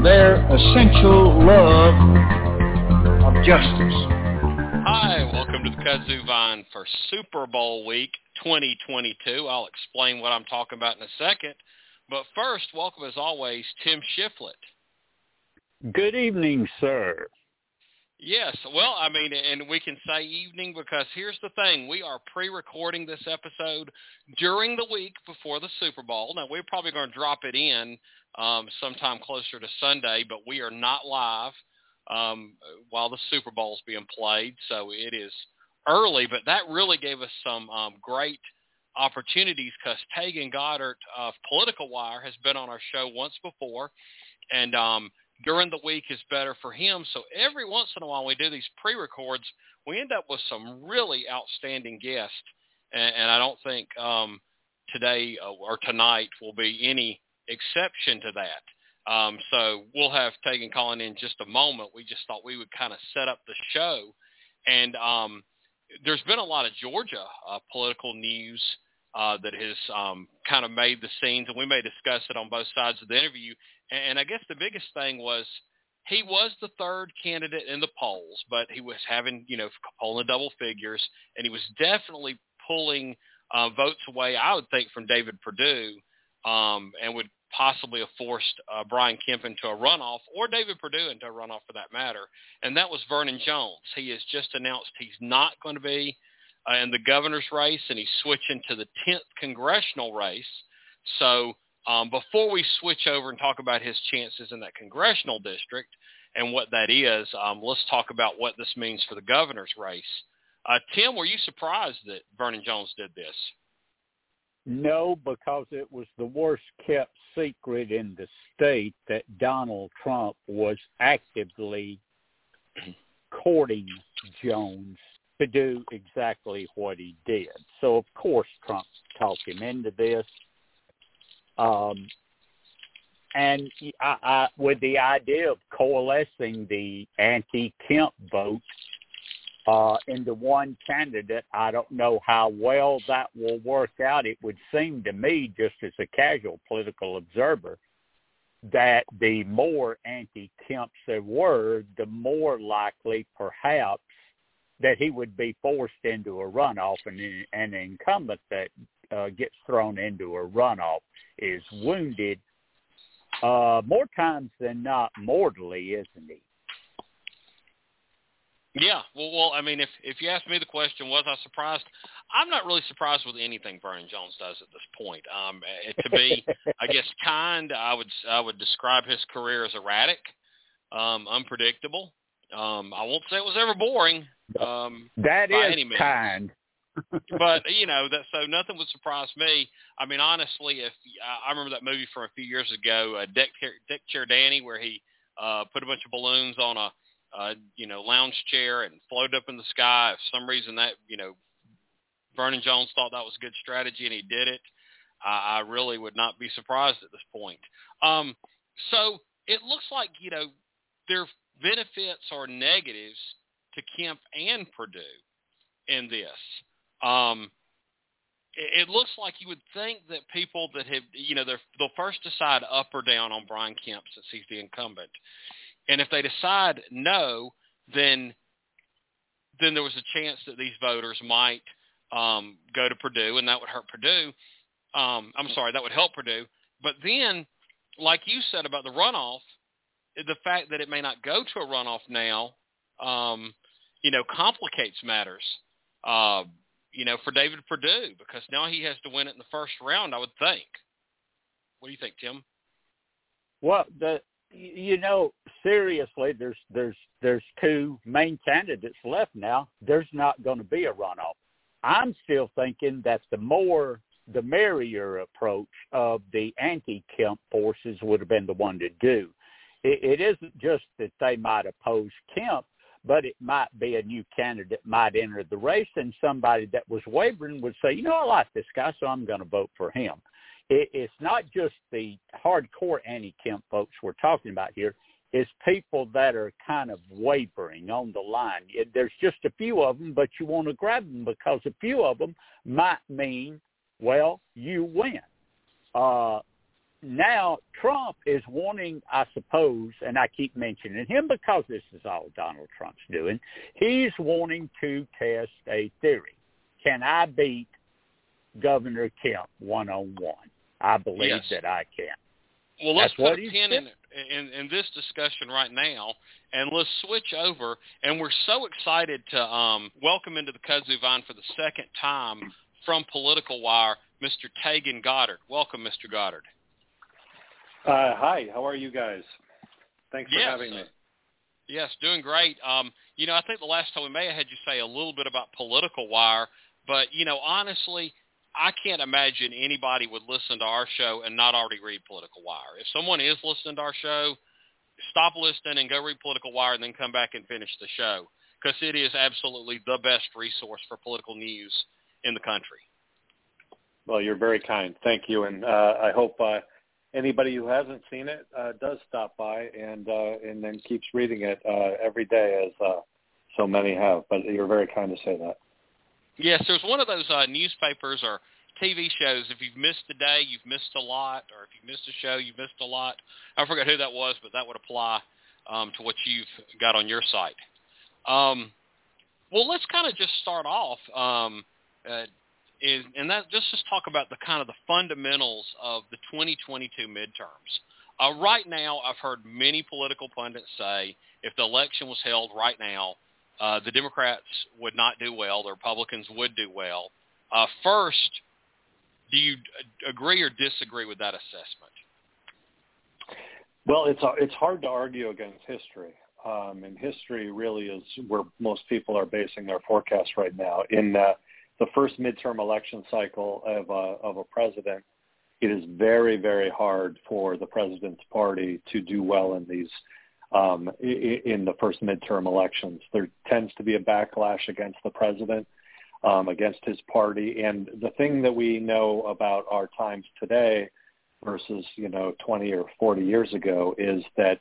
and their essential love of justice. Hi, welcome to the Kudzu Vine for Super Bowl week 2022. I'll explain what I'm talking about in a second. But first, welcome as always, Tim Shiflett. Good evening, sir. Yes, well, I mean, and we can say evening because here's the thing. We are pre-recording this episode during the week before the Super Bowl. Now, we're probably going to drop it in um, sometime closer to Sunday, but we are not live um, while the Super Bowl is being played. So it is early, but that really gave us some um, great opportunities because Taegan Goddard of Political Wire has been on our show once before, and um, during the week is better for him. So every once in a while we do these pre-records, we end up with some really outstanding guests, and, and I don't think um, today uh, or tonight will be any exception to that. Um, so we'll have Taegan calling in just a moment. We just thought we would kind of set up the show. And um, there's been a lot of Georgia uh, political news uh, that has um, kind of made the scenes, and we may discuss it on both sides of the interview. And, and I guess the biggest thing was he was the third candidate in the polls, but he was having, you know, polling double figures, and he was definitely pulling uh, votes away, I would think, from David Perdue, um, and would possibly have forced uh, Brian Kemp into a runoff or David Perdue into a runoff for that matter. And that was Vernon Jones. He has just announced he's not going to be uh, in the governor's race and he's switching to the 10th congressional race. So um, before we switch over and talk about his chances in that congressional district and what that is, um, let's talk about what this means for the governor's race. Uh, Tim, were you surprised that Vernon Jones did this? No, because it was the worst kept secret in the state that Donald Trump was actively courting Jones to do exactly what he did. So of course Trump talked him into this. Um, and I, I, with the idea of coalescing the anti-Kemp vote uh, into one candidate. I don't know how well that will work out. It would seem to me, just as a casual political observer, that the more anti-Kemps there were, the more likely perhaps that he would be forced into a runoff and an incumbent that uh, gets thrown into a runoff is wounded uh, more times than not mortally, isn't he? Yeah, well, well, I mean, if if you ask me the question, was I surprised? I'm not really surprised with anything Vernon Jones does at this point. Um, eh, to be, I guess, kind, I would I would describe his career as erratic, um, unpredictable. Um, I won't say it was ever boring. Um, that is kind. but you know that so nothing would surprise me. I mean, honestly, if I remember that movie from a few years ago, uh, Dick Dick Chair Danny, where he uh, put a bunch of balloons on a uh, you know, lounge chair and float up in the sky. If some reason that, you know, Vernon Jones thought that was a good strategy and he did it, I, I really would not be surprised at this point. Um, so it looks like, you know, there benefits or negatives to Kemp and Perdue in this. Um, it, it looks like you would think that people that have, you know, they'll first decide up or down on Brian Kemp since he's the incumbent. And if they decide no, then then there was a chance that these voters might um, go to Perdue, and that would hurt Perdue. Um, I'm sorry, that would help Perdue. But then, like you said about the runoff, the fact that it may not go to a runoff now, um, you know, complicates matters. Uh, you know, for David Perdue because now he has to win it in the first round. I would think. What do you think, Tim? Well, the you know, seriously, there's there's there's two main candidates left now. There's not going to be a runoff. I'm still thinking that the more the merrier approach of the anti-Kemp forces would have been the one to do. it, it isn't just that they might oppose Kemp, but it might be a new candidate might enter the race, and somebody that was wavering would say, you know, I like this guy, so I'm going to vote for him. It, it's not just the hardcore anti-Kemp folks we're talking about here. It's people that are kind of wavering on the line. It, there's just a few of them, but you want to grab them because a few of them might mean, well, you win. Uh, now Trump is wanting, I suppose, and I keep mentioning him because this is all Donald Trump's doing. He's wanting to test a theory. Can I beat Governor Kemp one on one? I believe yes. that I can. Well, let's That's put a pin in, in in this discussion right now, and let's switch over. And we're so excited to um, welcome into the Kudzu Vine for the second time from Political Wire, Mr. Taegan Goddard. Welcome, Mr. Goddard. Uh, hi, how are you guys? Thanks for yes, having me. uh, Yes, doing great. Um, you know, I think the last time we may have had you say a little bit about Political Wire, but you know, honestly, I can't imagine anybody would listen to our show and not already read Political Wire. If someone is listening to our show, stop listening and go read Political Wire and then come back and finish the show because it is absolutely the best resource for political news in the country. Well, you're very kind. Thank you, and uh, I hope uh, anybody who hasn't seen it uh, does stop by and uh, and then keeps reading it uh, every day, as uh, so many have. But you're very kind to say that. Yes, there's one of those uh, newspapers or TV shows. If you've missed a day, you've missed a lot, or if you've missed a show, you've missed a lot. I forgot who that was, but that would apply um, to what you've got on your site. Um, well, let's kind of just start off, um, uh, is, and that just just talk about the kind of the fundamentals of the 2022 midterms. Uh, right now, I've heard many political pundits say if the election was held right now, uh, the Democrats would not do well. The Republicans would do well. Uh, first, do you agree or disagree with that assessment? Well, it's it's hard to argue against history, um, and history really is where most people are basing their forecast right now. In uh, the first midterm election cycle of a, of a president, it is very very hard for the president's party to do well in these um, in the first midterm elections. There tends to be a backlash against the president, um, against his party. And the thing that we know about our times today versus, you know, 20 or 40 years ago is that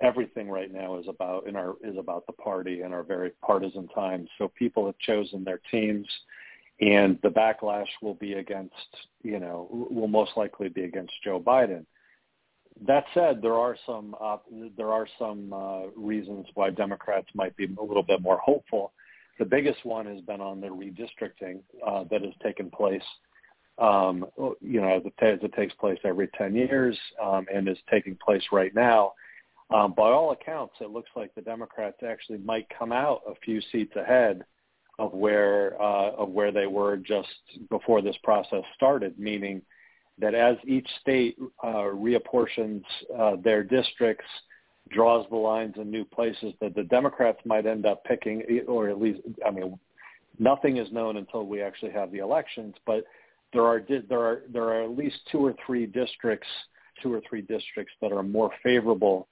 everything right now is about in our is about the party in our very partisan times. So people have chosen their teams and the backlash will be against, you know, will most likely be against Joe Biden. That said, there are some uh, there are some uh, reasons why Democrats might be a little bit more hopeful. The biggest one has been on the redistricting uh, that has taken place. Um, you know, as it, as it takes place every 10 years um, and is taking place right now. Um, by all accounts, it looks like the Democrats actually might come out a few seats ahead of where uh, of where they were just before this process started. Meaning that as each state uh, reapportions uh, their districts, draws the lines in new places, that the Democrats might end up picking, or at least, I mean, nothing is known until we actually have the elections, but there are there are there are at least two or three districts, two or three districts that are more favorable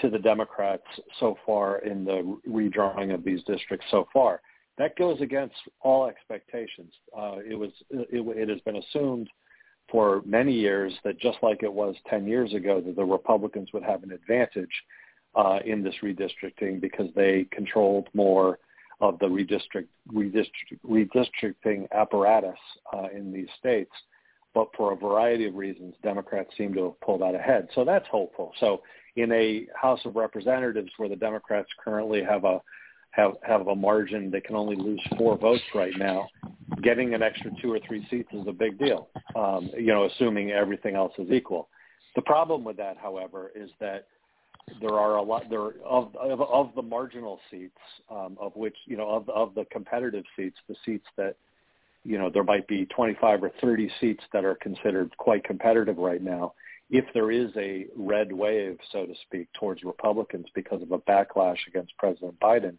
to the Democrats so far in the redrawing of these districts so far. That goes against all expectations. Uh, it was it, it has been assumed for many years that just like it was 10 years ago, that the Republicans would have an advantage uh, in this redistricting because they controlled more of the redistrict, redistrict, redistricting apparatus uh, in these states. But for a variety of reasons, Democrats seem to have pulled out ahead. So that's hopeful. So in a House of Representatives where the Democrats currently have a have have a margin they can only lose four votes right now getting an extra two or three seats is a big deal um, you know assuming everything else is equal. The problem with that however is that there are a lot there of of, of the marginal seats um, of which you know of of the competitive seats the seats that you know there might be 25 or 30 seats that are considered quite competitive right now if there is a red wave so to speak towards republicans because of a backlash against president biden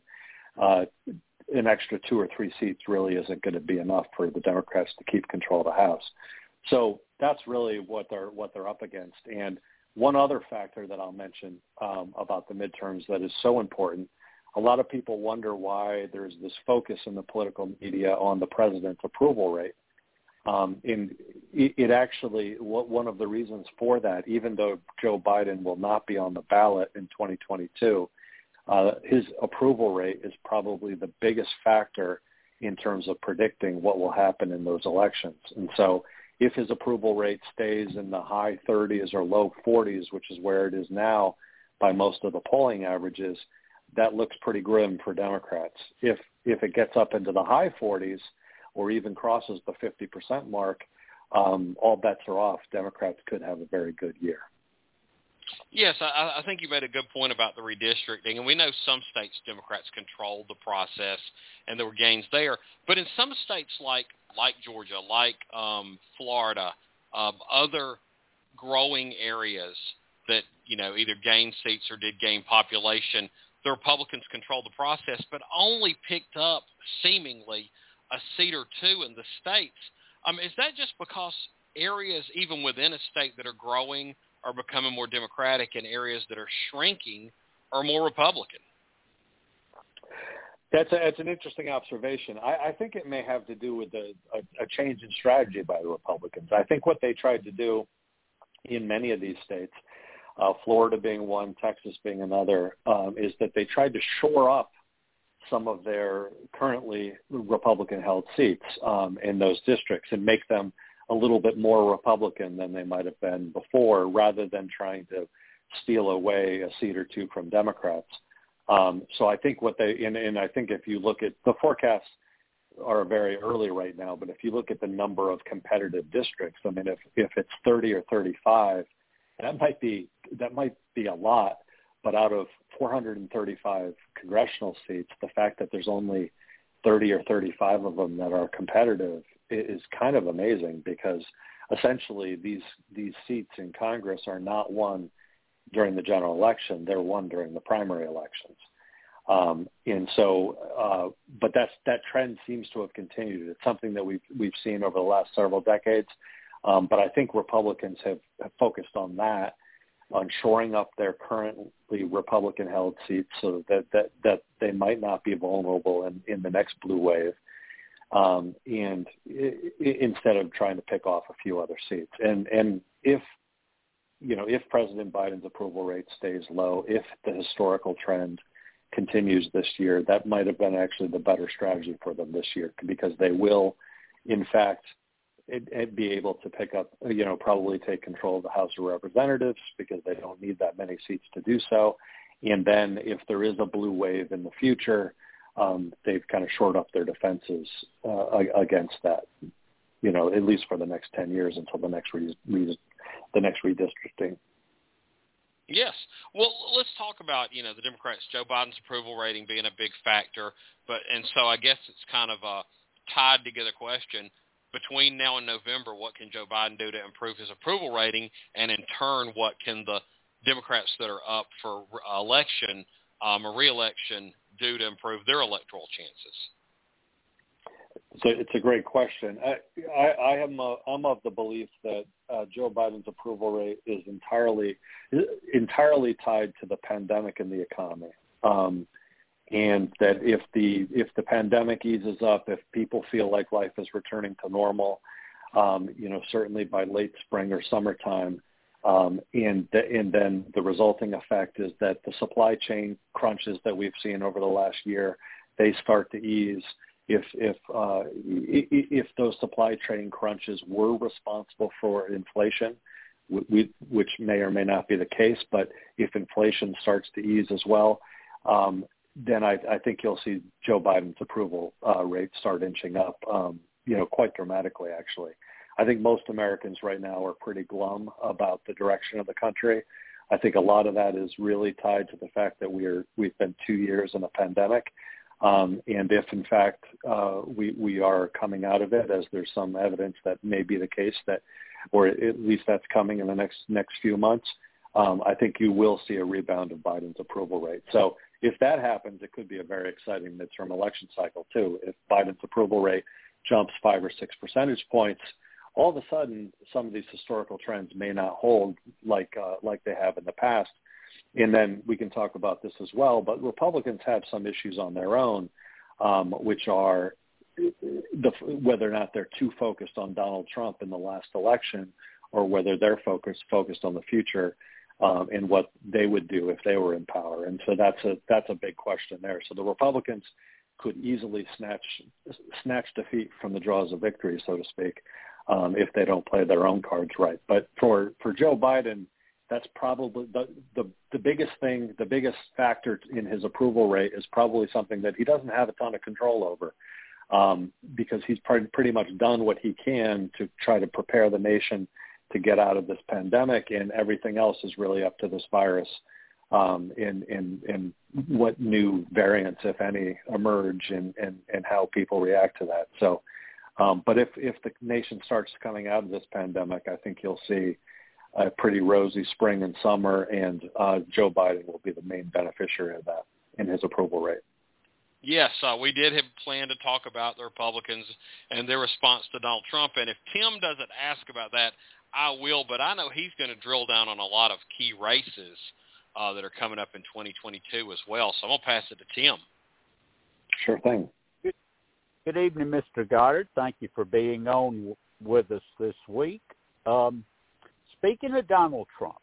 an extra two or three seats really isn't going to be enough for the Democrats to keep control of the House. So that's really what they're what they're up against. And one other factor that I'll mention um, about the midterms that is so important, a lot of people wonder why there's this focus in the political media on the president's approval rate. Um, in, it actually, one of the reasons for that, even though Joe Biden will not be on the ballot in 2022, uh, his approval rate is probably the biggest factor in terms of predicting what will happen in those elections. And so if his approval rate stays in the high 30s or low 40s, which is where it is now by most of the polling averages, that looks pretty grim for Democrats. If if it gets up into the high 40s or even crosses the 50% mark, um, all bets are off. Democrats could have a very good year. Yes, I, I think you made a good point about the redistricting, and we know some states Democrats controlled the process, and there were gains there. But in some states like like Georgia, like um, Florida, um, other growing areas that you know either gained seats or did gain population, the Republicans controlled the process, but only picked up seemingly a seat or two in the states. Um, is that just because areas, even within a state that are growing, are becoming more Democratic, and areas that are shrinking are more Republican? That's, a, that's an interesting observation. I, I think it may have to do with a, a, a change in strategy by the Republicans. I think what they tried to do in many of these states, uh, Florida being one, Texas being another, um, is that they tried to shore up some of their currently Republican-held seats um, in those districts and make them a little bit more Republican than they might have been before, rather than trying to steal away a seat or two from Democrats. Um, so I think what they and, and I think if you look at the forecasts are very early right now, but if you look at the number of competitive districts, I mean, if if it's 30 or 35, that might be that might be a lot. But out of 435 congressional seats, the fact that there's only 30 or 35 of them that are competitive is kind of amazing because essentially these these seats in Congress are not won during the general election; they're won during the primary elections. Um, and so, uh, but that's that trend seems to have continued. It's something that we've we've seen over the last several decades. Um, but I think Republicans have, have focused on that, on shoring up their currently Republican-held seats, so that that that they might not be vulnerable in, in the next blue wave um, and I- instead of trying to pick off a few other seats. And and if you know if President Biden's approval rate stays low, if the historical trend continues this year, that might have been actually the better strategy for them this year because they will, in fact, it, it be able to pick up, you know, probably take control of the House of Representatives because they don't need that many seats to do so. And then if there is a blue wave in the future, um, they've kind of shored up their defenses uh, against that. You know, at least for the next ten years until the next re- re- the next redistricting. Yes. Well, let's talk about you know the Democrats, Joe Biden's approval rating being a big factor, but and so I guess it's kind of a tied together question between now and November. What can Joe Biden do to improve his approval rating, and in turn, what can the Democrats that are up for election, um, a reelection, do to improve their electoral chances? So it's a great question. I, I, I am a, I'm of the belief that uh, Joe Biden's approval rate is entirely entirely tied to the pandemic and the economy, um, and that if the if the pandemic eases up, if people feel like life is returning to normal, um, you know, certainly by late spring or summertime, um, and, the, and then the resulting effect is that the supply chain crunches that we've seen over the last year, they start to ease. If if uh, if those supply chain crunches were responsible for inflation, we, which may or may not be the case, but if inflation starts to ease as well, um, then I, I think you'll see Joe Biden's approval uh, rate start inching up, um, you know, quite dramatically actually. I think most Americans right now are pretty glum about the direction of the country. I think a lot of that is really tied to the fact that we're we've been two years in a pandemic, um, and if in fact uh, we we are coming out of it, as there's some evidence that may be the case that, or at least that's coming in the next next few months, um, I think you will see a rebound of Biden's approval rate. So if that happens, it could be a very exciting midterm election cycle too. If Biden's approval rate jumps five or six percentage points all of a sudden some of these historical trends may not hold like uh, like they have in the past. And then we can talk about this as well. But Republicans have some issues on their own, um, which are the, whether or not they're too focused on Donald Trump in the last election, or whether they're focused focused on the future um, and what they would do if they were in power. And so that's a that's a big question there. So the Republicans could easily snatch snatch defeat from the jaws of victory, so to speak, um, if they don't play their own cards right. But for for Joe Biden, that's probably the, the the biggest thing, the biggest factor in his approval rate is probably something that he doesn't have a ton of control over. Um, because he's pretty much done what he can to try to prepare the nation to get out of this pandemic, and everything else is really up to this virus um, in, in, in what new variants, if any, emerge and, and, and how people react to that. So, um, but if, if the nation starts coming out of this pandemic, I think you'll see a pretty rosy spring and summer, and uh, Joe Biden will be the main beneficiary of that in his approval rate. Yes, uh, we did have planned to talk about the Republicans and their response to Donald Trump. And if Tim doesn't ask about that, I will. But I know he's going to drill down on a lot of key races uh, that are coming up in 2022 as well. So I'm going to pass it to Tim. Sure thing. Good, evening, Mr. Goddard. Thank you for being on with us this week. Um, speaking of Donald Trump,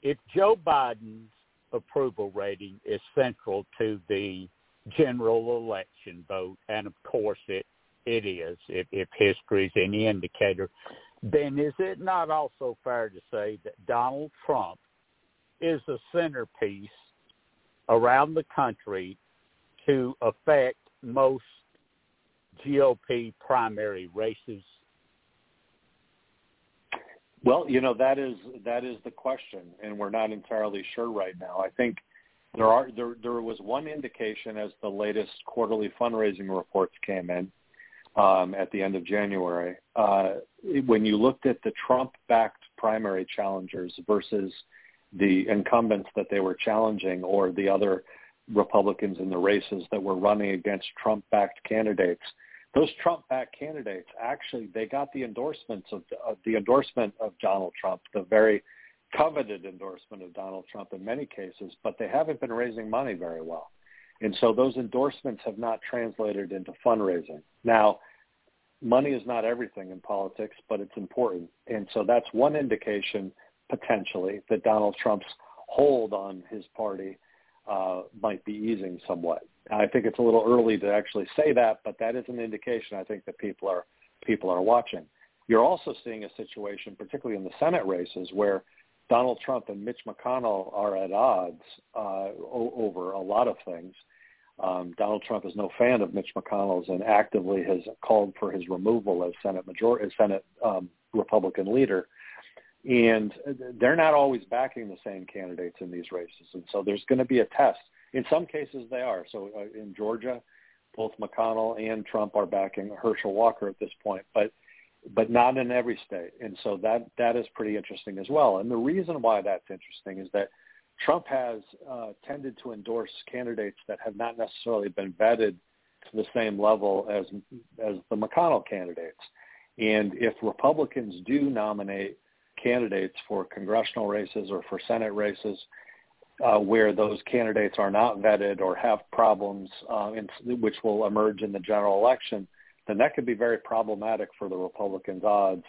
if Joe Biden's approval rating is central to the general election vote, and of course it it is, if, if history is any indicator, then is it not also fair to say that Donald Trump is a centerpiece around the country to affect most GOP primary races? Well, you know that is that is the question, and we're not entirely sure right now. I think there are there there was one indication as the latest quarterly fundraising reports came in um, at the end of January. Uh, when you looked at the Trump-backed primary challengers versus the incumbents that they were challenging or the other Republicans in the races that were running against Trump-backed candidates. Those Trump-backed candidates actually they got the endorsements of, of the endorsement of Donald Trump, the very coveted endorsement of Donald Trump in many cases, but they haven't been raising money very well. And so those endorsements have not translated into fundraising. Now, money is not everything in politics, but it's important. And so that's one indication potentially that Donald Trump's hold on his party uh, might be easing somewhat. I think it's a little early to actually say that, but that is an indication I think that people are people are watching. You're also seeing a situation, particularly in the Senate races, where Donald Trump and Mitch McConnell are at odds uh, over a lot of things. Um, Donald Trump is no fan of Mitch McConnell's and actively has called for his removal as Senate major as Senate um, Republican leader and they're not always backing the same candidates in these races, and so there's going to be a test. In some cases, they are. So uh, in Georgia, both McConnell and Trump are backing Herschel Walker at this point, but but not in every state, and so that that is pretty interesting as well. And the reason why that's interesting is that Trump has uh, tended to endorse candidates that have not necessarily been vetted to the same level as as the McConnell candidates. And if Republicans do nominate candidates for congressional races or for Senate races uh, where those candidates are not vetted or have problems, uh, in, which will emerge in the general election, then that could be very problematic for the Republicans' odds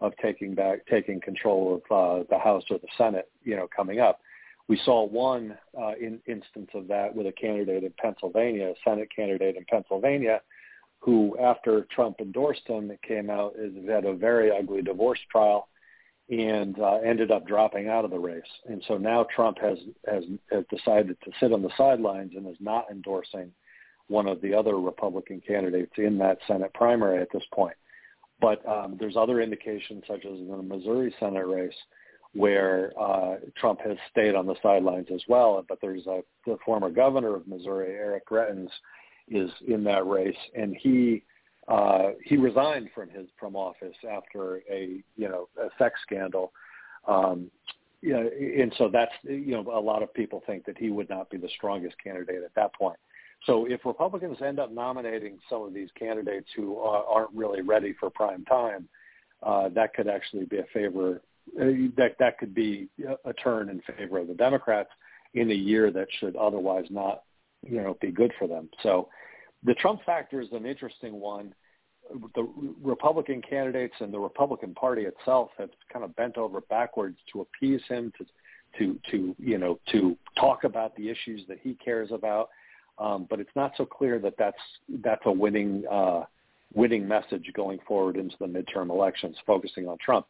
of taking back taking control of uh, the House or the Senate, you know, coming up. We saw one uh, in, instance of that with a candidate in Pennsylvania, a Senate candidate in Pennsylvania, who, after Trump endorsed him, it came out as had a very ugly divorce trial and uh, ended up dropping out of the race. And so now Trump has, has has decided to sit on the sidelines and is not endorsing one of the other Republican candidates in that Senate primary at this point. But um, there's other indications, such as in the Missouri Senate race, where uh, Trump has stayed on the sidelines as well. But there's a the former governor of Missouri, Eric Greitens, is in that race, and he uh, he resigned from his from office after a you know a sex scandal. Um, you know, and so that's you know a lot of people think that he would not be the strongest candidate at that point. So if Republicans end up nominating some of these candidates who are, aren't really ready for prime time, uh, that could actually be a favor. Uh, that that could be a turn in favor of the Democrats in a year that should otherwise not, you know, be good for them. So, the Trump factor is an interesting one. The Republican candidates and the Republican Party itself have kind of bent over backwards to appease him, to to to you know to talk about the issues that he cares about. Um, but it's not so clear that that's that's a winning uh, winning message going forward into the midterm elections, focusing on Trump.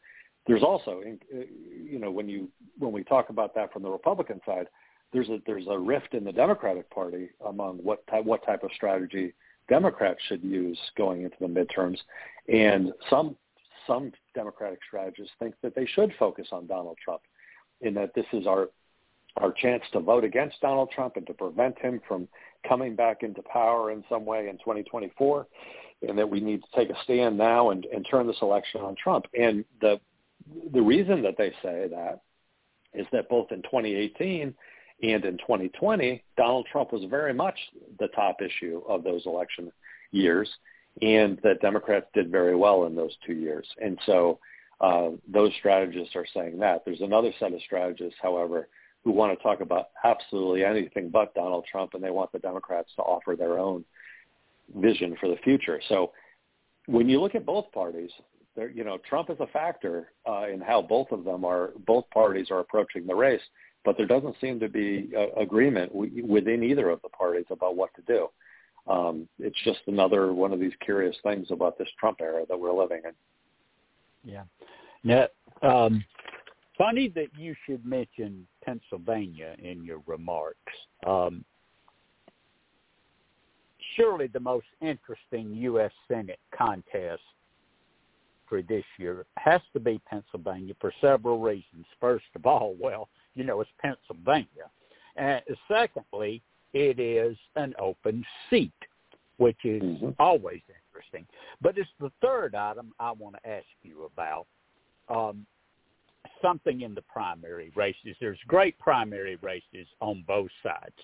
There's also, uh, you know, when you when we talk about that from the Republican side, there's a there's a rift in the Democratic Party among what type, what type of strategy Democrats should use going into the midterms, and some some Democratic strategists think that they should focus on Donald Trump, in that this is our our chance to vote against Donald Trump and to prevent him from coming back into power in some way in 2024 and that we need to take a stand now and, and turn this election on Trump. And the the reason that they say that is that both in 2018 and in 2020, Donald Trump was very much the top issue of those election years, and the Democrats did very well in those two years. And so uh, those strategists are saying that. There's another set of strategists, however, who want to talk about absolutely anything but Donald Trump, and they want the Democrats to offer their own vision for the future. So when you look at both parties, you know, Trump is a factor uh, in how both of them are, both parties are approaching the race, but there doesn't seem to be a, agreement w- within either of the parties about what to do. Um, it's just another one of these curious things about this Trump era that we're living in. Yeah. Now, um, funny that you should mention Pennsylvania in your remarks. Um, surely the most interesting U.S. Senate contest for this year has to be Pennsylvania for several reasons. First of all, well, you know, it's Pennsylvania. And secondly, it is an open seat, which is mm-hmm. always interesting. But it's the third item I want to ask you about. Um, something in the primary races. There's great primary races on both sides.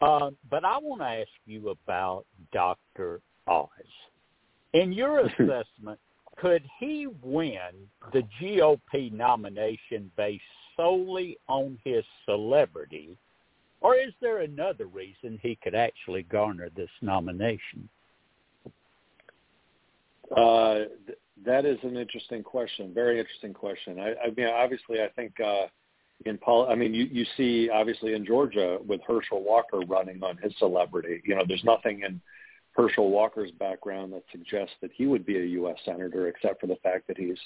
Uh, but I want to ask you about Dr. Oz. In your assessment, could he win the GOP nomination based solely on his celebrity, or is there another reason he could actually garner this nomination? Uh, th- that is an interesting question. Very interesting question. I, I mean, obviously, I think uh, in Paul. I mean, you you see obviously in Georgia with Herschel Walker running on his celebrity. You know, there's nothing in Herschel Walker's background that suggests that he would be a U.S. senator, except for the fact that he's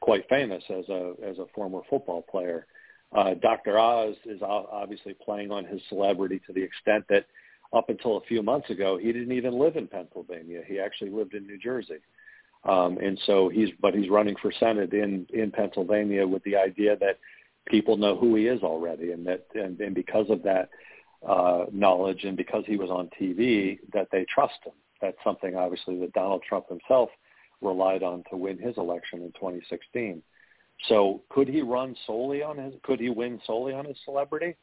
quite famous as a as a former football player. Uh, Dr. Oz is obviously playing on his celebrity to the extent that up until a few months ago, he didn't even live in Pennsylvania. He actually lived in New Jersey. Um, and so he's, but he's running for Senate in, in Pennsylvania with the idea that people know who he is already, and that and, and because of that uh, knowledge and because he was on TV, that they trust him. That's something obviously that Donald Trump himself relied on to win his election in 2016. So could he run solely on his? Could he win solely on his celebrity?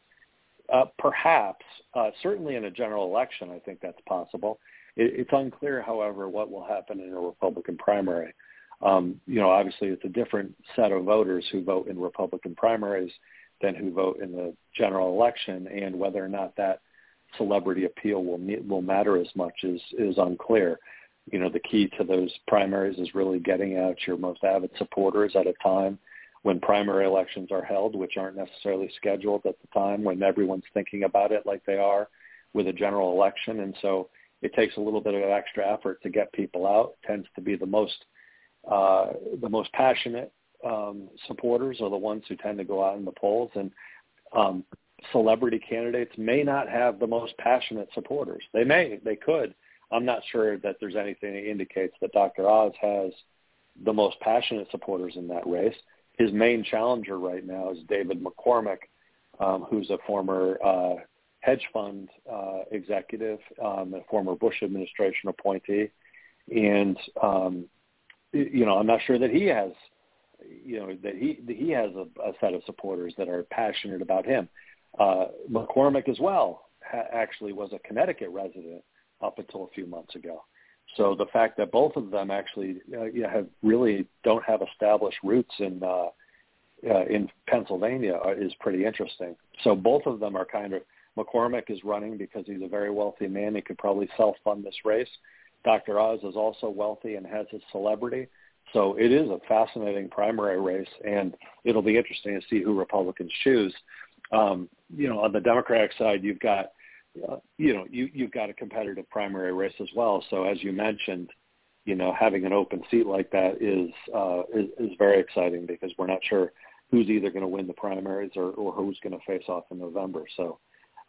Uh, perhaps. Uh, certainly in a general election, I think that's possible. It, it's unclear, however, what will happen in a Republican primary. Um, you know, obviously it's a different set of voters who vote in Republican primaries than who vote in the general election, and whether or not that celebrity appeal will will matter as much is is unclear. You know, the key to those primaries is really getting out your most avid supporters at a time when primary elections are held, which aren't necessarily scheduled at the time when everyone's thinking about it like they are with a general election. And so it takes a little bit of extra effort to get people out. It tends to be the most uh, the most passionate um, supporters are the ones who tend to go out in the polls, and um, celebrity candidates may not have the most passionate supporters. They may, they could. I'm not sure that there's anything that indicates that Dr. Oz has the most passionate supporters in that race. His main challenger right now is David McCormick, um, who's a former uh, hedge fund uh, executive, um, a former Bush administration appointee, and um, you know, I'm not sure that he has, you know, that he that he has a, a set of supporters that are passionate about him. Uh, McCormick as well ha- actually was a Connecticut resident up until a few months ago. So the fact that both of them actually uh, you have really don't have established roots in uh, uh, in Pennsylvania is pretty interesting. So both of them are kind of McCormick is running because he's a very wealthy man. He could probably self-fund this race. Dr. Oz is also wealthy and has his celebrity. So it is a fascinating primary race, and it'll be interesting to see who Republicans choose. Um, you know, on the Democratic side, you've got, uh, you know, you, you've got a competitive primary race as well. So as you mentioned, you know, having an open seat like that is uh, is, is very exciting because we're not sure who's either going to win the primaries or, or who's going to face off in November. So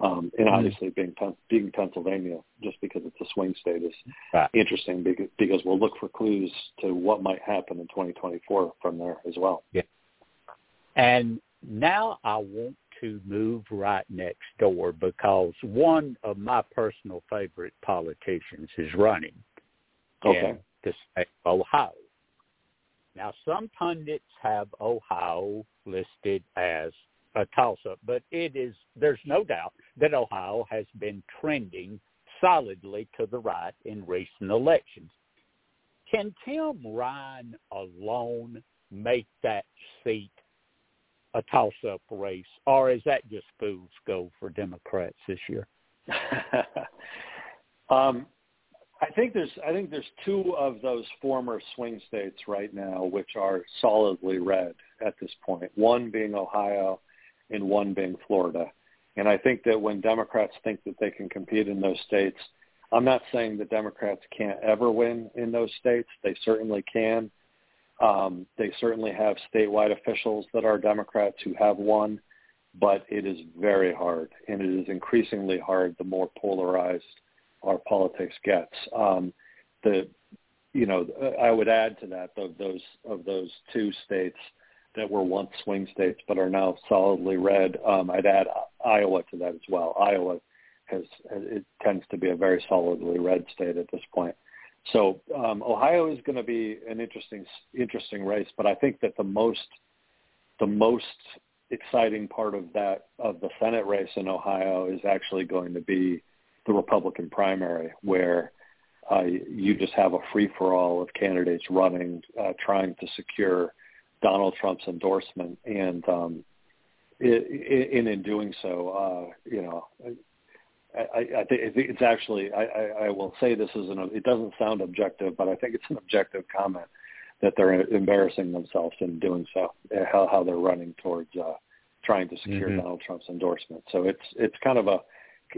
um, and mm-hmm. obviously, being being Pennsylvania, just because it's a swing state, is right. interesting because, because we'll look for clues to what might happen in 2024 from there as well. Yeah. And now I want to move right next door because one of my personal favorite politicians is running okay. in the state of Ohio. Now, some pundits have Ohio listed as a toss-up, but it is there's no doubt that Ohio has been trending solidly to the right in recent elections. Can Tim Ryan alone make that seat a toss-up race, or is that just fool's gold for Democrats this year? um, I think there's I think there's two of those former swing states right now which are solidly red at this point. One being Ohio, and one being Florida. And I think that when Democrats think that they can compete in those states, I'm not saying the Democrats can't ever win in those states. They certainly can. Um, they certainly have statewide officials that are Democrats who have won, but it is very hard, and it is increasingly hard the more polarized our politics gets. Um, the, you know, I would add to that of those of those two states that were once swing states but are now solidly red. Um, I'd add Iowa to that as well. Iowa has it tends to be a very solidly red state at this point. So um, Ohio is going to be an interesting interesting race, but I think that the most the most exciting part of that of the Senate race in Ohio is actually going to be the Republican primary, where uh, you just have a free for all of candidates running, uh, trying to secure Donald Trump's endorsement, and um, in in doing so, uh, you know, I, I think it's actually I, I, I will say this is an it doesn't sound objective, but I think it's an objective comment that they're embarrassing themselves in doing so. Uh, how how they're running towards uh, trying to secure mm-hmm. Donald Trump's endorsement. So it's it's kind of a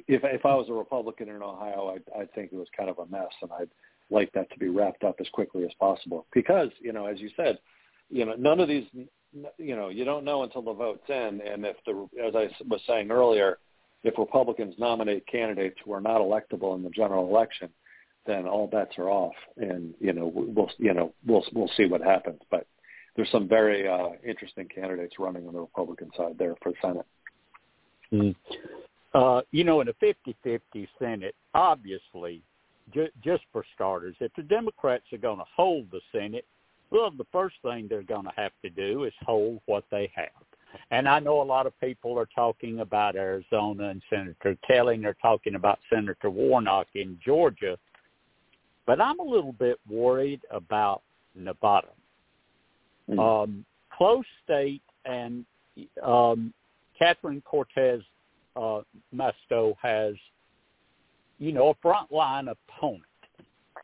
if if I was a Republican in Ohio, I'd, I'd think it was kind of a mess, and I'd like that to be wrapped up as quickly as possible because you know, as you said you know, none of these, you know, you don't know until the vote's in. And if the, as I was saying earlier, if Republicans nominate candidates who are not electable in the general election, then all bets are off. And you know, we'll, you know, we'll we'll see what happens. But there's some very uh, interesting candidates running on the Republican side there for Senate. Mm. Uh, you know, in a 50-50 Senate, obviously, ju- just for starters, if the Democrats are going to hold the Senate, well, the first thing they're going to have to do is hold what they have. And I know a lot of people are talking about Arizona and Senator Kelly, and they're talking about Senator Warnock in Georgia. But I'm a little bit worried about Nevada. Mm-hmm. Um, close state, and um, Catherine Cortez uh, Masto has, you know, a frontline opponent.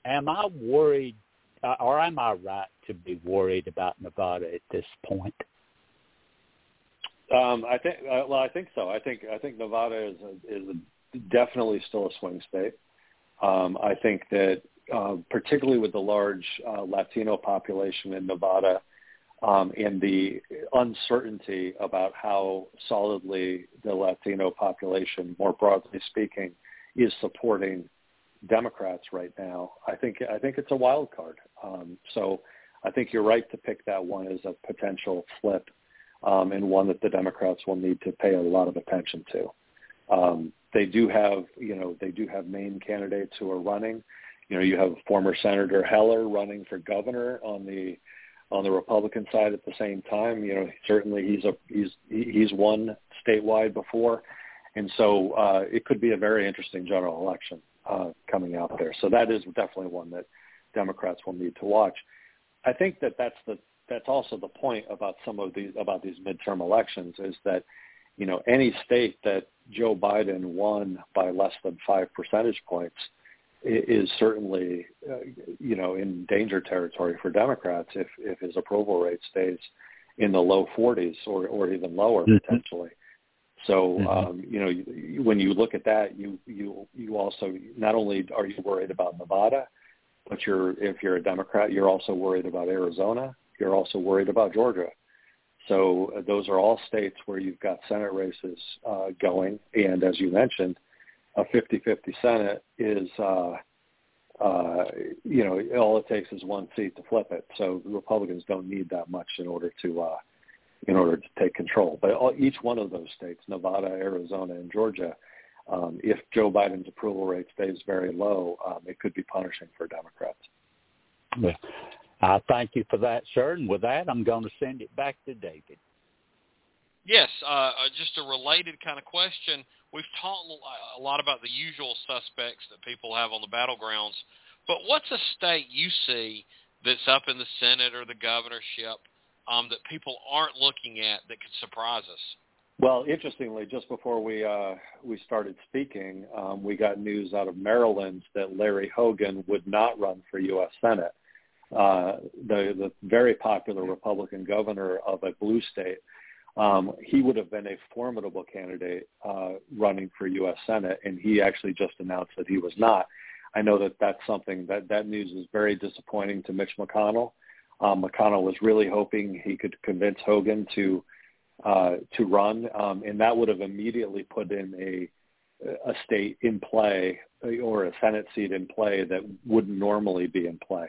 Am I worried uh, or am I right to be worried about Nevada at this point? Um, I think. Uh, well, I think so. I think. I think Nevada is a, is a, definitely still a swing state. Um, I think that uh, particularly with the large uh, Latino population in Nevada um, and the uncertainty about how solidly the Latino population, more broadly speaking, is supporting Democrats right now, I think I think it's a wild card. Um, so I think you're right to pick that one as a potential flip um, and one that the Democrats will need to pay a lot of attention to. Um, they do have, you know, they do have main candidates who are running. You know, you have former Senator Heller running for governor on the on the Republican side at the same time. You know, certainly he's a he's he's won statewide before, and so uh, it could be a very interesting general election uh, coming out there. So that is definitely one that Democrats will need to watch. I think that that's the that's also the point about some of these about these midterm elections is that you know any state that Joe Biden won by less than five percentage points is certainly uh, you know in danger territory for Democrats if if his approval rate stays in the low 40s or or even lower mm-hmm. potentially. So mm-hmm. um, you know when you look at that, you you you also not only are you worried about Nevada, but you're if you're a Democrat, you're also worried about Arizona. You're also worried about Georgia. So uh, those are all states where you've got Senate races uh, going, and as you mentioned, a 50-50 Senate is, uh, uh, you know, all it takes is one seat to flip it. So Republicans don't need that much in order to, uh, in order to take control. But all, each one of those states, Nevada, Arizona, and Georgia, um, if Joe Biden's approval rate stays very low, um, it could be punishing for Democrats. Yeah. I thank you for that, sir. And with that, I'm going to send it back to David. Yes, uh, uh just a related kind of question. We've talked a lot about the usual suspects that people have on the battlegrounds, but what's a state you see that's up in the Senate or the governorship um, that people aren't looking at that could surprise us? Well, interestingly, just before we uh, we started speaking, um, we got news out of Maryland that Larry Hogan would not run for U.S. Senate. Uh, the the very popular Republican governor of a blue state, um, he would have been a formidable candidate uh, running for U.S. Senate, and he actually just announced that he was not. I know that that's something that that news is very disappointing to Mitch McConnell. Um, McConnell was really hoping he could convince Hogan to uh, to run, um, and that would have immediately put in a a state in play or a Senate seat in play that wouldn't normally be in play.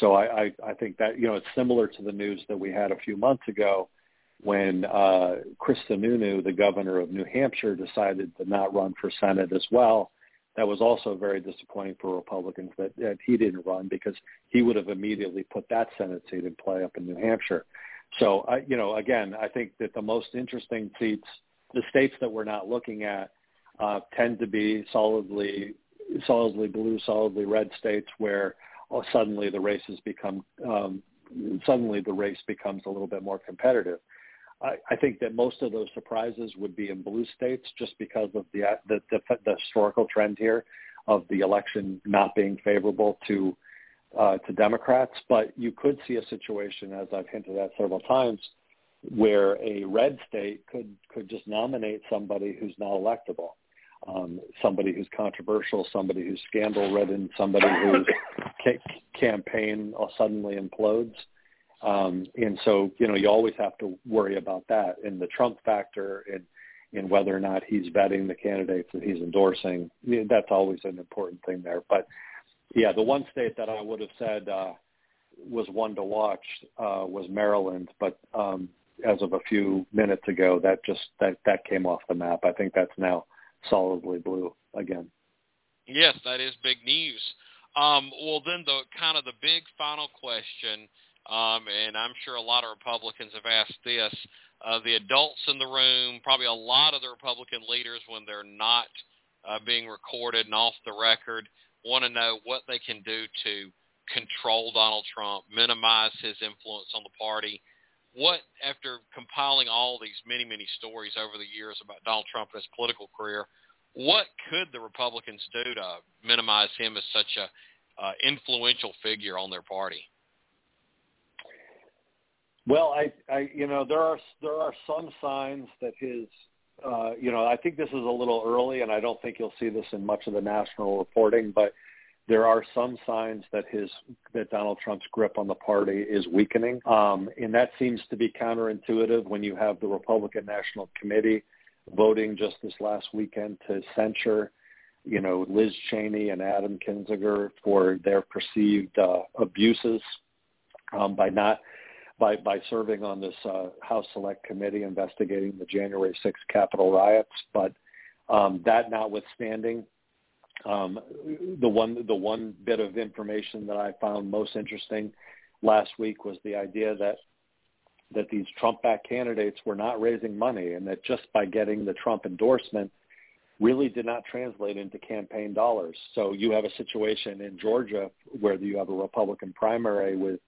So I, I, I think that you know it's similar to the news that we had a few months ago when uh, Chris Sununu, the governor of New Hampshire, decided to not run for Senate as well. That was also very disappointing for Republicans that, that he didn't run because he would have immediately put that Senate seat in play up in New Hampshire. So, I, you know, again, I think that the most interesting seats, the states that we're not looking at, uh, tend to be solidly, solidly blue, solidly red states where oh, suddenly the races become, um, suddenly the race becomes a little bit more competitive. I, I think that most of those surprises would be in blue states just because of the, the, the, the historical trend here of the election not being favorable to uh, to Democrats, but you could see a situation, as I've hinted at several times, where a red state could could just nominate somebody who's not electable, um, somebody who's controversial, somebody who's scandal-ridden, somebody whose ca- campaign suddenly implodes. Um, and so, you know, you always have to worry about that and the Trump factor and in whether or not he's vetting the candidates that he's endorsing. That's always an important thing there. But yeah, the one state that I would have said uh, was one to watch uh, was Maryland, but um, as of a few minutes ago, that just that that came off the map. I think that's now solidly blue again. Yes, that is big news. Um, well, then the kind of the big final question, um, and I'm sure a lot of Republicans have asked this: uh, the adults in the room, probably a lot of the Republican leaders, when they're not uh, being recorded and off the record, want to know what they can do to control Donald Trump, minimize his influence on the party. What, after compiling all these many, many stories over the years about Donald Trump and his political career, what could the Republicans do to minimize him as such a uh, influential figure on their party? Well, I, I, you know, there are there are some signs that his uh, you know, I think this is a little early, and I don't think you'll see this in much of the national reporting, but there are some signs that his that Donald Trump's grip on the party is weakening, um, and that seems to be counterintuitive when you have the Republican National Committee voting just this last weekend to censure, you know, Liz Cheney and Adam Kinzinger for their perceived uh, abuses um, by not by by serving on this uh, House Select Committee investigating the January 6th Capitol riots. But um, that notwithstanding, um, the one the one bit of information that I found most interesting last week was the idea that that these Trump-backed candidates were not raising money, and that just by getting the Trump endorsement, really did not translate into campaign dollars. So you have a situation in Georgia where you have a Republican primary with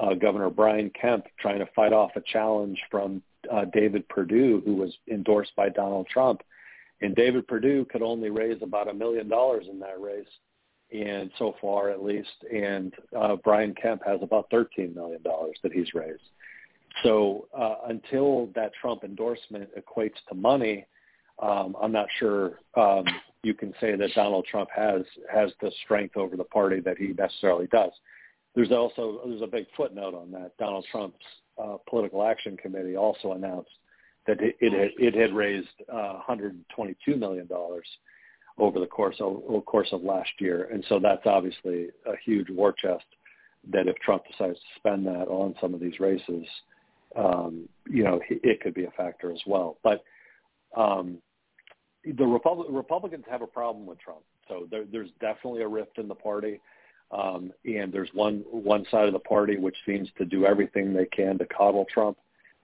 uh, Governor Brian Kemp trying to fight off a challenge from uh, David Perdue, who was endorsed by Donald Trump. And David Perdue could only raise about a million dollars in that race, and so far at least. And uh, Brian Kemp has about thirteen million dollars that he's raised. So uh, until that Trump endorsement equates to money, um, I'm not sure um, you can say that Donald Trump has has the strength over the party that he necessarily does. There's also there's a big footnote on that. Donald Trump's uh, political action committee also announced that it, it had, raised uh, 122 million dollars over the course of over course of last year, and so that's obviously a huge war chest. That if Trump decides to spend that on some of these races, um, you know, it could be a factor as well. But um, the Repub- Republicans have a problem with Trump, so there, there's definitely a rift in the party. Um, and there's one one side of the party which seems to do everything they can to coddle Trump,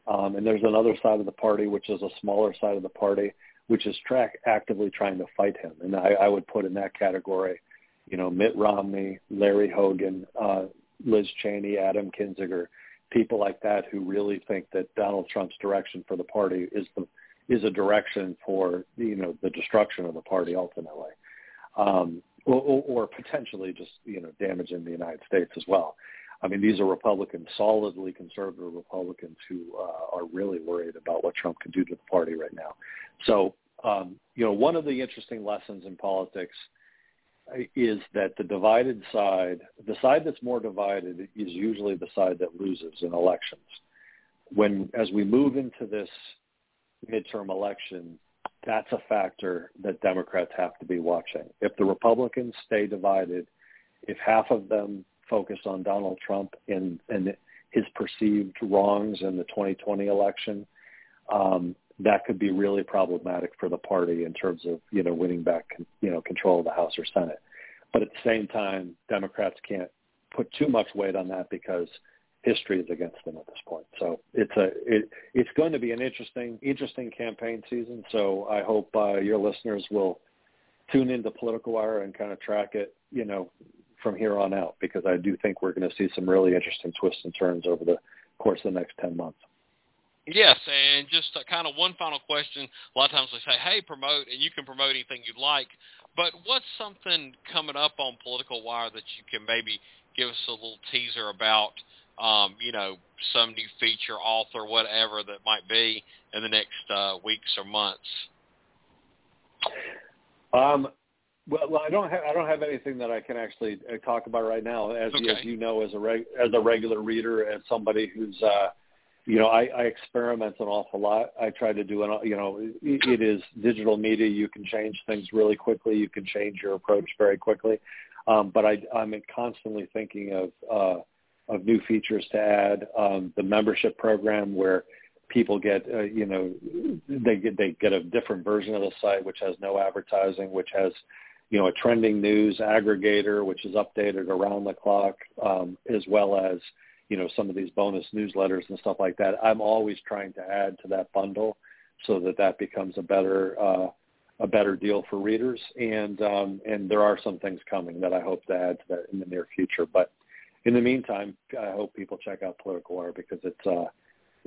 um, and there's another side of the party which is a smaller side of the party which is track actively trying to fight him. And I, I would put in that category, you know, Mitt Romney, Larry Hogan, uh, Liz Cheney, Adam Kinzinger, people like that who really think that Donald Trump's direction for the party is the is a direction for you know the destruction of the party ultimately. Um, or, or, or potentially just you know damaging the United States as well. I mean, these are Republicans, solidly conservative Republicans who uh, are really worried about what Trump can do to the party right now. So, um, you know, one of the interesting lessons in politics is that the divided side, the side that's more divided, is usually the side that loses in elections. When, as we move into this midterm election, that's a factor that Democrats have to be watching. If the Republicans stay divided, if half of them focus on Donald Trump and, and his perceived wrongs in the 2020 election, um, that could be really problematic for the party in terms of you know winning back you know control of the House or Senate. But at the same time, Democrats can't put too much weight on that because history is against them at this point. So it's a it, it's going to be an interesting interesting campaign season. So I hope uh, your listeners will tune into Political Wire and kind of track it, you know, from here on out because I do think we're going to see some really interesting twists and turns over the course of the next ten months. Yes, and just kind of one final question. A lot of times they say, "Hey, promote," and you can promote anything you'd like. But what's something coming up on Political Wire that you can maybe give us a little teaser about um, you know, some new feature, author, whatever that might be in the next uh, weeks or months? Um, well, well, I don't have I don't have anything that I can actually uh, talk about right now. As, okay. as you know, as a reg, as a regular reader, as somebody who's uh, you know, I, I experiment an awful lot. I try to do an, you know, it, it is digital media. You can change things really quickly. You can change your approach very quickly. Um, but I, I'm constantly thinking of, uh, of new features to add. Um, the membership program where people get, uh, you know, they get they get a different version of the site which has no advertising, which has, you know, a trending news aggregator which is updated around the clock, um, as well as, you know, some of these bonus newsletters and stuff like that. I'm always trying to add to that bundle so that that becomes a better uh, a better deal for readers. And um, and there are some things coming that I hope to add to that in the near future. But in the meantime, I hope people check out Political Wire because it's uh,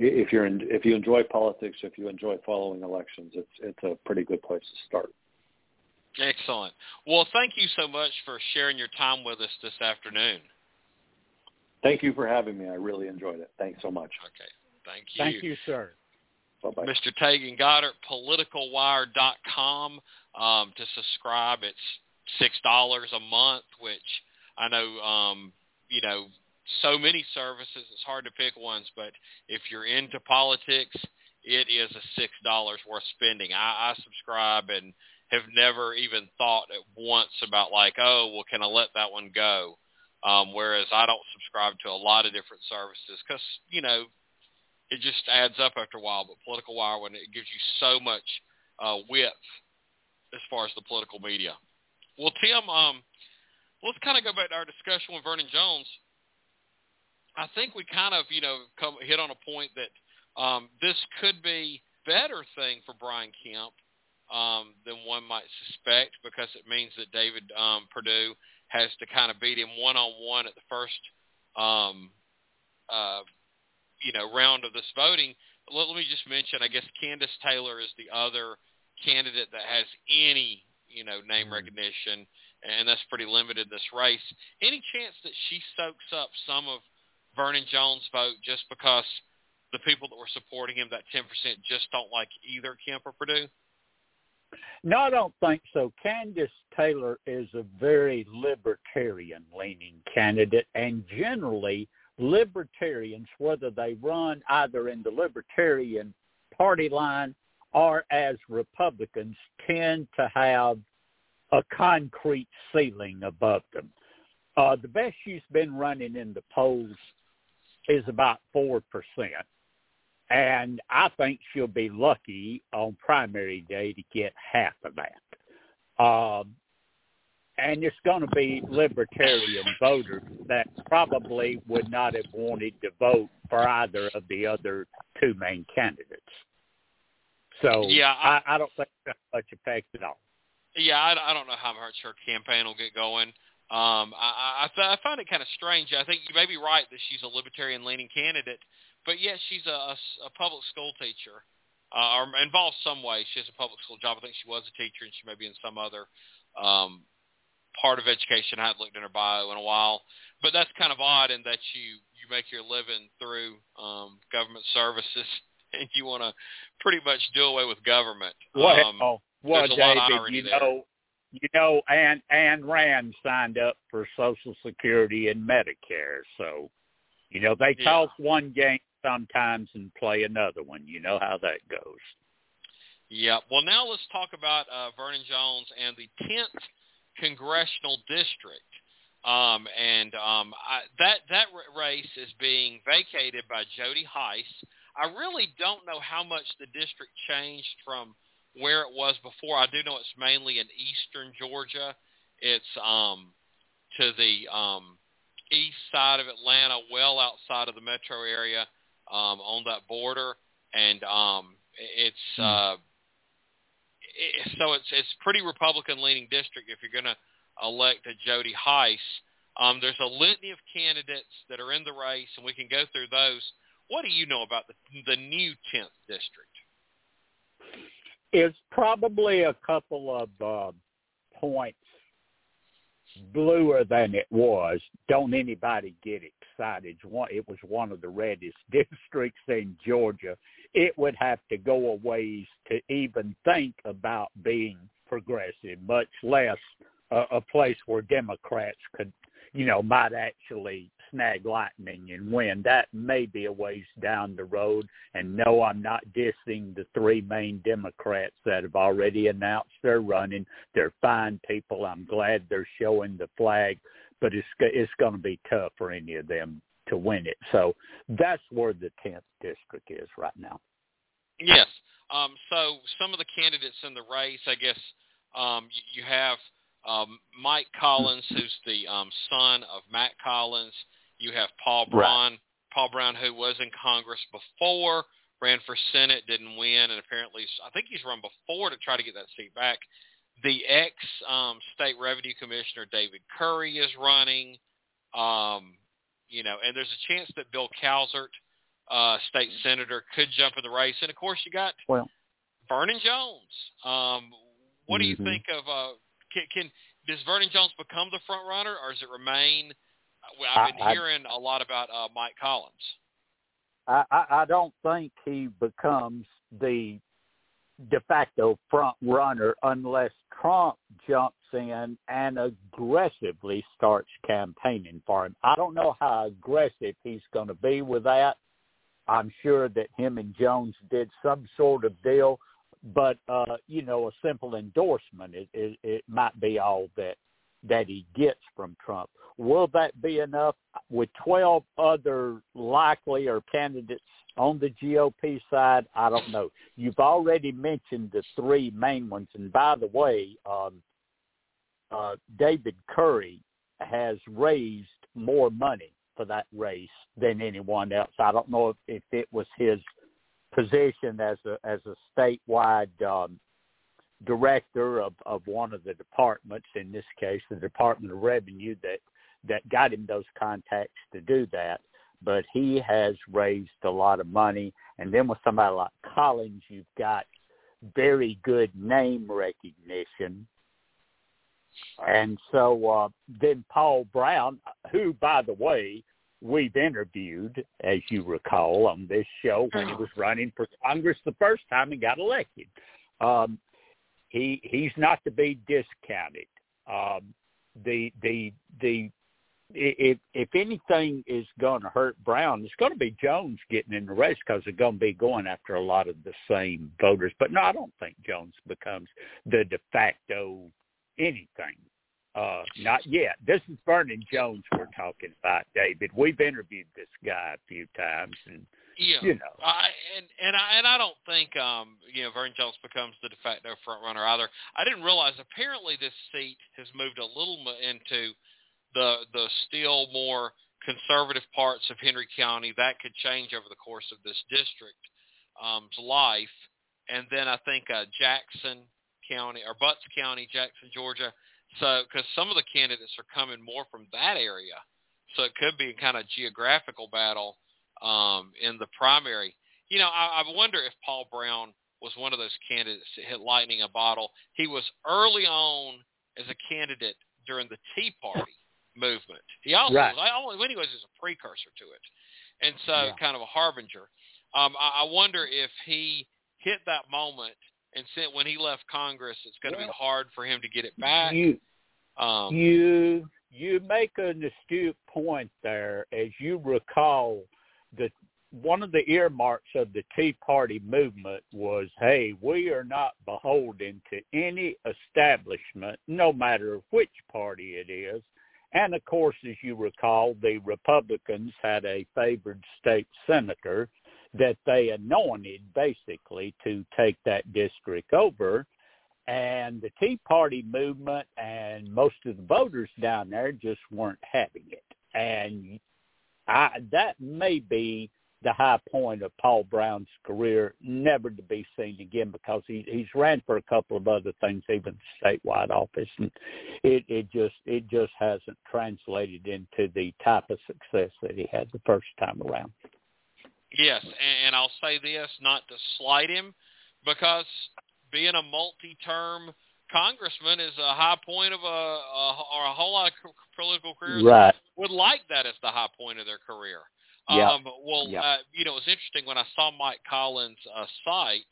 if you're in, if you enjoy politics, if you enjoy following elections, it's it's a pretty good place to start. Excellent. Well, thank you so much for sharing your time with us this afternoon. Thank you for having me. I really enjoyed it. Thanks so much. Okay. Thank you. Thank you, sir. Bye-bye. Mr. Taegan Goddard, politicalwire.com. Um, to subscribe, it's $6 a month, which I know um, you know, so many services, it's hard to pick ones, but if you're into politics, it is a six dollars worth spending. I, I subscribe and have never even thought at once about like, oh, well, can I let that one go? Um, whereas I don't subscribe to a lot of different services because you know it just adds up after a while. But Political Wire, when it gives you so much uh, width as far as the political media. Well, Tim, um, let's kind of go back to our discussion with Vernon Jones. I think we kind of, you know, come hit on a point that um, this could be better thing for Brian Kemp um, than one might suspect because it means that David um, Perdue has to kind of beat him one on one at the first, um, uh, you know, round of this voting. Let, let me just mention, I guess Kandiss Taylor is the other candidate that has any, you know, name mm-hmm. recognition, and that's pretty limited in this race. Any chance that she soaks up some of Vernon Jones' vote just because the people that were supporting him, that 10%, just don't like either Kemp or Perdue? No, I don't think so. Kandiss Taylor is a very libertarian-leaning candidate, and generally libertarians, whether they run either in the Libertarian Party line or as Republicans, tend to have a concrete ceiling above them. Uh, the best she's been running in the polls is about 4%. And I think she'll be lucky on primary day to get half of that. Um, and it's going to be libertarian voters that probably would not have wanted to vote for either of the other two main candidates. So yeah, I, I, I don't think that much effect at all. Yeah, I, I don't know how much her campaign will get going. Um, I, I, I find it kind of strange. I think you may be right that she's a libertarian-leaning candidate, but yes, she's a, a, a public school teacher, uh, or involved some way. She has a public school job. I think she was a teacher, and she may be in some other um, part of education. I haven't looked in her bio in a while, but that's kind of odd in that you you make your living through um, government services, and you want to pretty much do away with government. Well, um, well, David, you there. know, you know, and Ayn Rand signed up for Social Security and Medicare, so you know they yeah. talk one game sometimes and play another one. You know how that goes. Yeah. Well, now let's talk about uh, Vernon Jones and the 10th congressional district. Um, and um, I, that that race is being vacated by Jody Hice. I really don't know how much the district changed from where it was before. I do know it's mainly in eastern Georgia. It's um, to the um, east side of Atlanta, well outside of the metro area um, on that border, and um, it's hmm. uh, it, so it's it's pretty Republican leaning district if you're going to elect a Jody Hice. Um, there's a litany of candidates that are in the race, and we can go through those. What do you know about the the new 10th district? It's probably a couple of uh, points bluer than it was. Don't anybody get excited. It was one of the reddest districts in Georgia. It would have to go a ways to even think about being progressive, much less a, a place where Democrats could, you know, might actually snag lightning and win. That may be a ways down the road. And no, I'm not dissing the three main Democrats that have already announced they're running. They're fine people. I'm glad they're showing the flag, but it's it's going to be tough for any of them to win it. So that's where the 10th district is right now. Yes. Um, so some of the candidates in the race, I guess, um, you, you have um, Mike Collins, who's the um, son of Mac Collins. You have Paul Broun, right. Paul Broun, who was in Congress before, ran for Senate, didn't win, and apparently I think he's run before to try to get that seat back. The ex um, state revenue commissioner David Curry is running. Um, you know, and there's a chance that Bill Cowsert, uh, state senator, could jump in the race. And of course, you got well, Vernon Jones. Um, what mm-hmm. do you think of? Uh, can, can does Vernon Jones become the front runner, or does it remain I've been I, hearing a lot about uh, Mike Collins. I, I, I don't think he becomes the de facto front runner unless Trump jumps in and aggressively starts campaigning for him. I don't know how aggressive he's going to be with that. I'm sure that him and Jones did some sort of deal, but uh, you know, a simple endorsement it, it, it might be all that that he gets from Trump. Will that be enough? With 12 other likely or candidates on the GOP side, I don't know. You've already mentioned the three main ones. And by the way, um, uh, David Curry has raised more money for that race than anyone else. I don't know if, if it was his position as a as a statewide um, director of, of one of the departments, in this case the Department of Revenue, that that got him those contacts to do that. But he has raised a lot of money, and then with somebody like Collins, you've got very good name recognition. And so uh, then Paul Broun, who, by the way, we've interviewed, as you recall, on this show when he was running for Congress the first time and got elected. Um, he he's not to be discounted. Um, the the the if if anything is going to hurt Broun, it's going to be Jones getting in the race because they're going to be going after a lot of the same voters. But no, I don't think Jones becomes the de facto anything. Uh, not yet. This is Vernon Jones we're talking about, David. We've interviewed this guy a few times, and yeah, you know, I, and and I and I don't think um you know Vernon Jones becomes the de facto front runner either. I didn't realize apparently this seat has moved a little into the the still more conservative parts of Henry County. That could change over the course of this district's um, life, and then I think uh, Jackson County or Butts County, Jackson, Georgia. So because some of the candidates are coming more from that area, so it could be a kind of geographical battle um, in the primary. You know, I, I wonder if Paul Broun was one of those candidates that hit lightning a bottle. He was early on as a candidate during the Tea Party movement. He also, right. was, when he was, as a precursor to it, and so Yeah. kind of a harbinger. Um, I, I wonder if he hit that moment and said when he left Congress, it's going to Well, be hard for him to get it back. you Um, you you make an astute point there. As you recall, the one of the earmarks of the Tea Party movement was, "Hey, we are not beholden to any establishment, no matter which party it is." And of course, as you recall, the Republicans had a favored state senator that they anointed basically to take that district over and the Tea Party movement and most of the voters down there just weren't having it. And I, that may be the high point of Paul Broun's career, never to be seen again because he, he's ran for a couple of other things, even the statewide office, and it, it just it just hasn't translated into the type of success that he had the first time around. Yes, and I'll say this, not to slight him, because being a multi-term congressman is a high point of a, a or a whole lot of political careers Right. would like that as the high point of their career. Yep. Um, well, Yep. uh, you know, it was interesting when I saw Mike Collins' uh, site.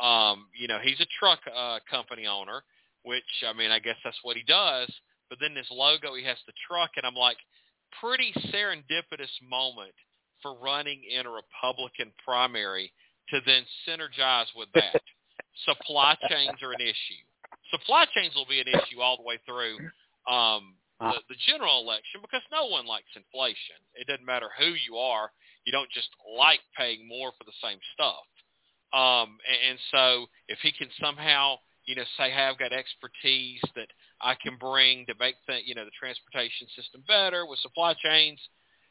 Um, you know, he's a truck uh, company owner, which I mean, I guess that's what he does. But then this logo, he has the truck, and I'm like, pretty serendipitous moment for running in a Republican primary to then synergize with that. Supply chains are an issue. Supply chains will be an issue all the way through um, the, the general election because no one likes inflation. It doesn't matter who you are. You don't just like paying more for the same stuff. Um, and, and so if he can somehow, you know, say, hey, I've got expertise that I can bring to make the, you know, the transportation system better with supply chains,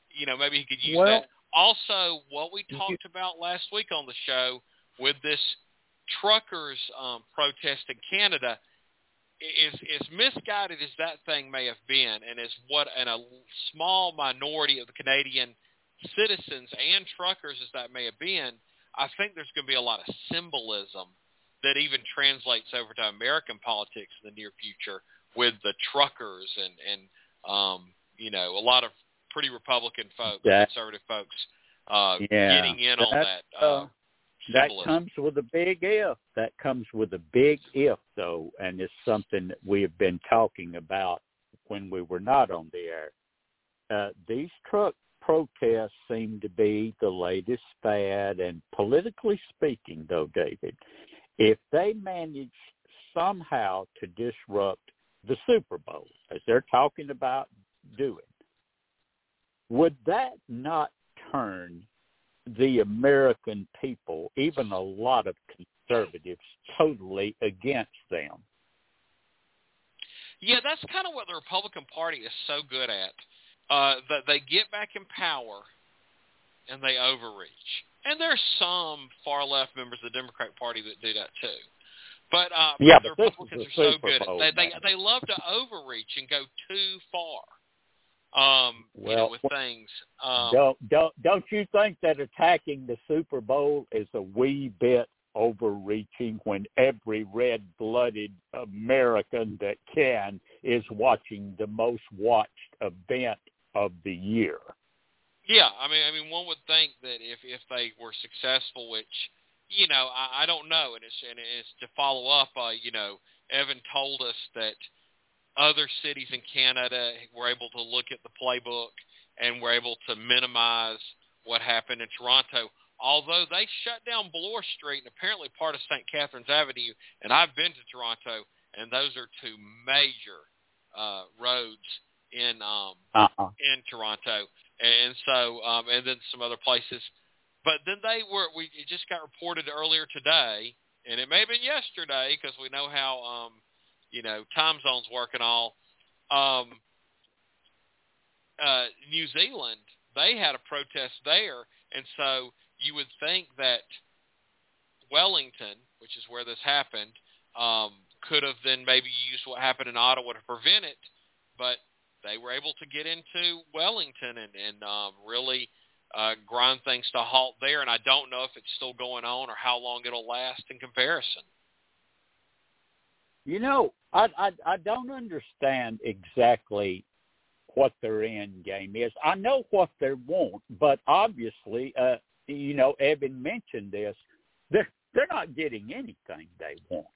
you know, maybe he could use Well- that. Also, what we talked about last week on the show with this truckers um, protest in Canada is as misguided as that thing may have been, and as what and a small minority of the Canadian citizens and truckers as that may have been, I think there's going to be a lot of symbolism that even translates over to American politics in the near future with the truckers and and um, you know a lot of pretty Republican folks, That- conservative folks, uh, Yeah, getting in on that, that. Uh, uh, That symbolism. comes with a big if. That comes with a big if, though, and it's something that we have been talking about when we were not on the air. Uh, these truck protests seem to be the latest fad, and politically speaking, though, David, if they manage somehow to disrupt the Super Bowl, as they're talking about doing, would that not turn the American people, even a lot of conservatives, totally against them. Yeah, that's kind of what the Republican Party is so good at. Uh, that they get back in power and they overreach. And there's some far left members of the Democratic Party that do that too. But uh, yeah, the Republicans are so good. Bowl, they they man. they love to overreach and go too far. Um, you know, Well, with things. Um, don't don't don't you think that attacking the Super Bowl is a wee bit overreaching when every red-blooded American that can is watching the most watched event of the year? Yeah, I mean, I mean, one would think that if if they were successful, which you know, I, I don't know, and it's and it's to follow up. Uh, you know, Evan told us that other cities in Canada were able to look at the playbook and were able to minimize what happened in Toronto. Although they shut down Bloor Street and apparently part of St. Catharines Avenue, and I've been to Toronto, and those are two major uh, roads in um, Uh-uh. in Toronto, and so um, and then some other places. But then they were we it just got reported earlier today, and it may have been yesterday because we know how um, you know time zones work and all. Um, uh, New Zealand they had a protest there, and so you would think that Wellington, which is where this happened, um, could have then maybe used what happened in Ottawa to prevent it, but they were able to get into Wellington and, and um, really uh, grind things to halt there. And I don't know if it's still going on or how long it'll last in comparison. You know, I I, I don't understand exactly what their end game is. I know what they want, but obviously, uh, you know, Evan mentioned this. They're they're not getting anything they want,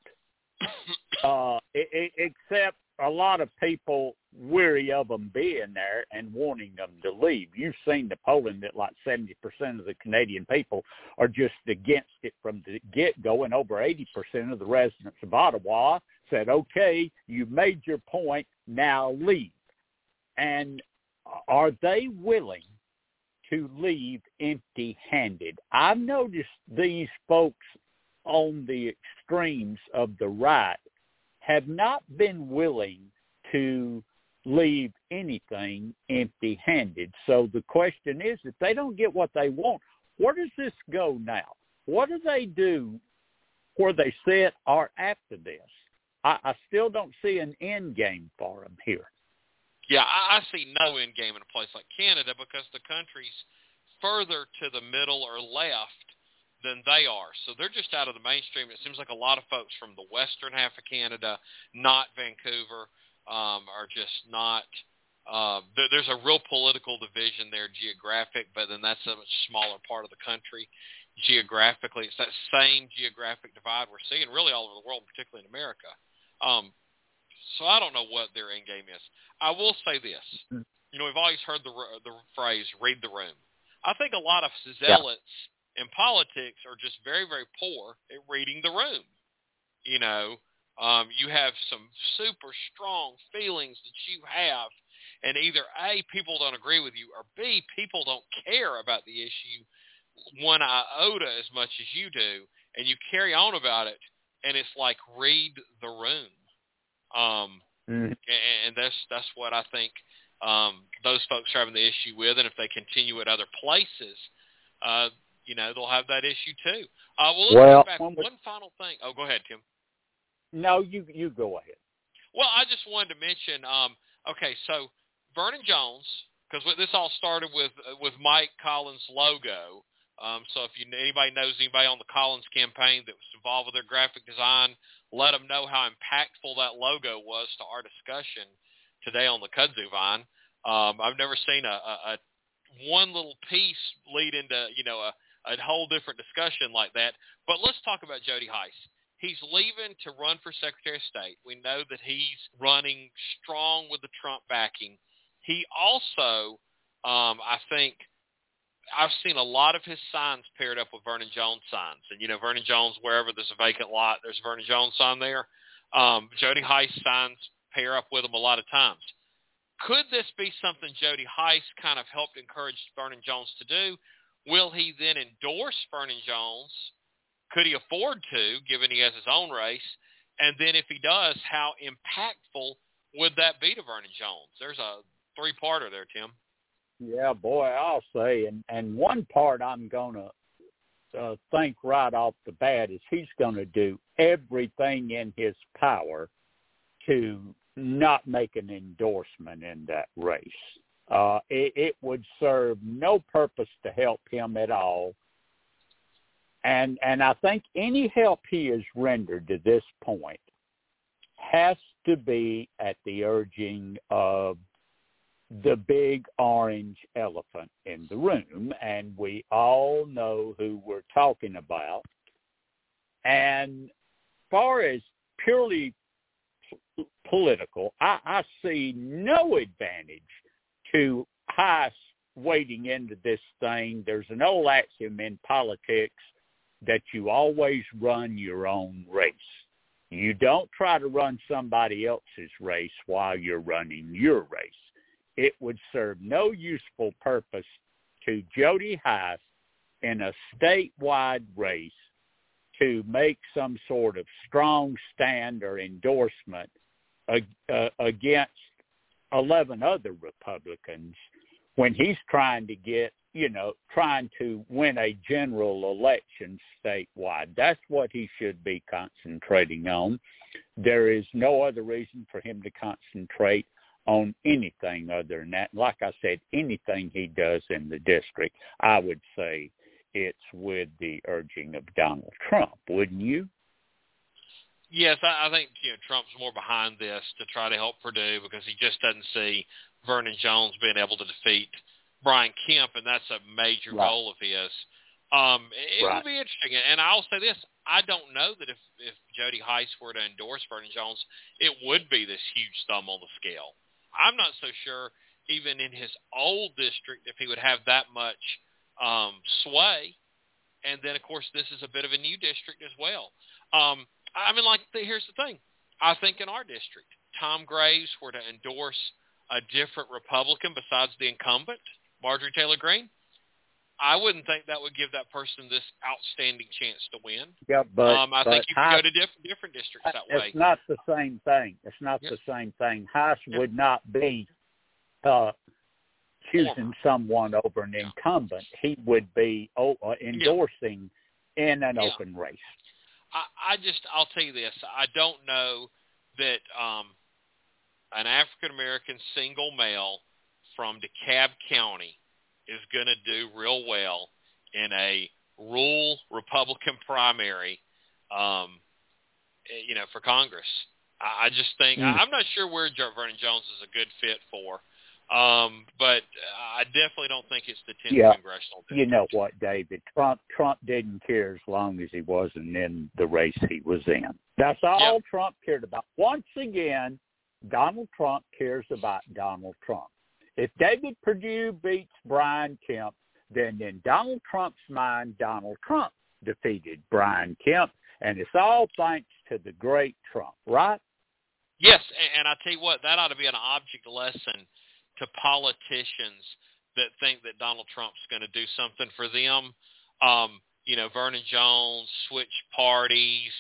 uh, except a lot of people weary of them being there and wanting them to leave. You've seen the polling that like 70% of the Canadian people are just against it from the get-go, and over 80% of the residents of Ottawa said, okay, you made your point, now leave. And are they willing to leave empty-handed? I've noticed these folks on the extremes of the right have not been willing to leave anything empty-handed. So the question is, if they don't get what they want, where does this go now? What do they do where they sit or after this? I, I still don't see an end game for them here. Yeah, I, I see no end game in a place like Canada because the country's further to the middle or left than they are. So they're just out of the mainstream. It seems like a lot of folks from the western half of Canada, not Vancouver, um, are just not. Uh, there, there's a real political division there, geographic, but then that's a much smaller part of the country. Geographically, it's that same geographic divide we're seeing really all over the world, particularly in America. Um, so I don't know what their end game is. I will say this: you know, we've always heard the the phrase "read the room." I think a lot of zealots in politics are just very, very poor at reading the room. You know, um, you have some super strong feelings that you have, and either A, people don't agree with you, or B, people don't care about the issue one iota as much as you do, and you carry on about it, and it's like read the room. Um, Mm. and that's that's what I think um, those folks are having the issue with, and if they continue at other places, uh, you know, they'll have that issue too. Uh, well, let's Well, go back. when we- One final thing. Oh, go ahead, Tim. No, you you go ahead. Well, I just wanted to mention. Um, okay, so Vernon Jones, because this all started with uh, with Mike Collins' logo. Um, so if you anybody knows anybody on the Collins campaign that was involved with their graphic design, let them know how impactful that logo was to our discussion today on the Kudzu Vine. Um, I've never seen a, a, a one little piece lead into you know a, a whole different discussion like that. But let's talk about Jody Hice. He's leaving to run for Secretary of State. We know that he's running strong with the Trump backing. He also, um, I think, I've seen a lot of his signs paired up with Vernon Jones signs. And, you know, Vernon Jones, wherever there's a vacant lot, there's a Vernon Jones sign there. Um, Jody Hice signs pair up with him a lot of times. Could this be something Jody Hice kind of helped encourage Vernon Jones to do? Will he then endorse Vernon Jones? Could he afford to, given he has his own race? And then if he does, how impactful would that be to Vernon Jones? There's a three-parter there, Tim. Yeah, boy, I'll say, and and one part I'm gonna uh, think right off the bat is he's going to do everything in his power to not make an endorsement in that race. Uh, it, it would serve no purpose to help him at all. And and I think any help he has rendered to this point has to be at the urging of the big orange elephant in the room, and we all know who we're talking about. And far as purely political, I, I see no advantage to Hice wading into this thing. There's an old axiom in politics that you always run your own race. You don't try to run somebody else's race while you're running your race it would serve no useful purpose to Jody Hice in a statewide race to make some sort of strong stand or endorsement uh, against 11 other Republicans when he's trying to get, you know, trying to win a general election statewide. That's what he should be concentrating on. There is no other reason for him to concentrate on anything other than that. Like I said, anything he does in the district, I would say it's with the urging of Donald Trump, wouldn't you? Yes, I, I think you know Trump's more behind this to try to help Perdue because he just doesn't see Vernon Jones being able to defeat Brian Kemp, and that's a major right. goal of his. Um, it right. would be interesting, and I'll say this: I don't know that if if Jody Hice were to endorse Vernon Jones, it would be this huge thumb on the scale. I'm not so sure even in his old district if he would have that much um, sway. And then, of course, this is a bit of a new district as well. Um, I mean, like, here's the thing. I think in our district, Tom Graves were to endorse a different Republican besides the incumbent, Marjorie Taylor Greene, I wouldn't think that would give that person this outstanding chance to win. Yeah, but um, I but think you could go to different different districts that it's way. It's not the same thing. It's not the same thing. Hice would not be uh, choosing someone over an incumbent. He would be oh, uh, endorsing in an open race. I, I just I'll tell you this. I don't know that um, an African American single male from DeKalb County is going to do real well in a rural Republican primary, um, eh, you know, for Congress. I, I just think mm. I, I'm not sure where Vernon Jones is a good fit for, um, but I definitely don't think it's the 10th yeah. congressional. District. You know what, David? Trump Trump didn't care as long as he wasn't in the race he was in. That's all yep. Trump cared about. Once again, Donald Trump cares about Donald Trump. If David Perdue beats Brian Kemp, then in Donald Trump's mind, Donald Trump defeated Brian Kemp, and it's all thanks to the great Trump, right? Yes, and I tell you what, that ought to be an object lesson to politicians that think that Donald Trump's going to do something for them. Um, you know, Vernon Jones, switch parties,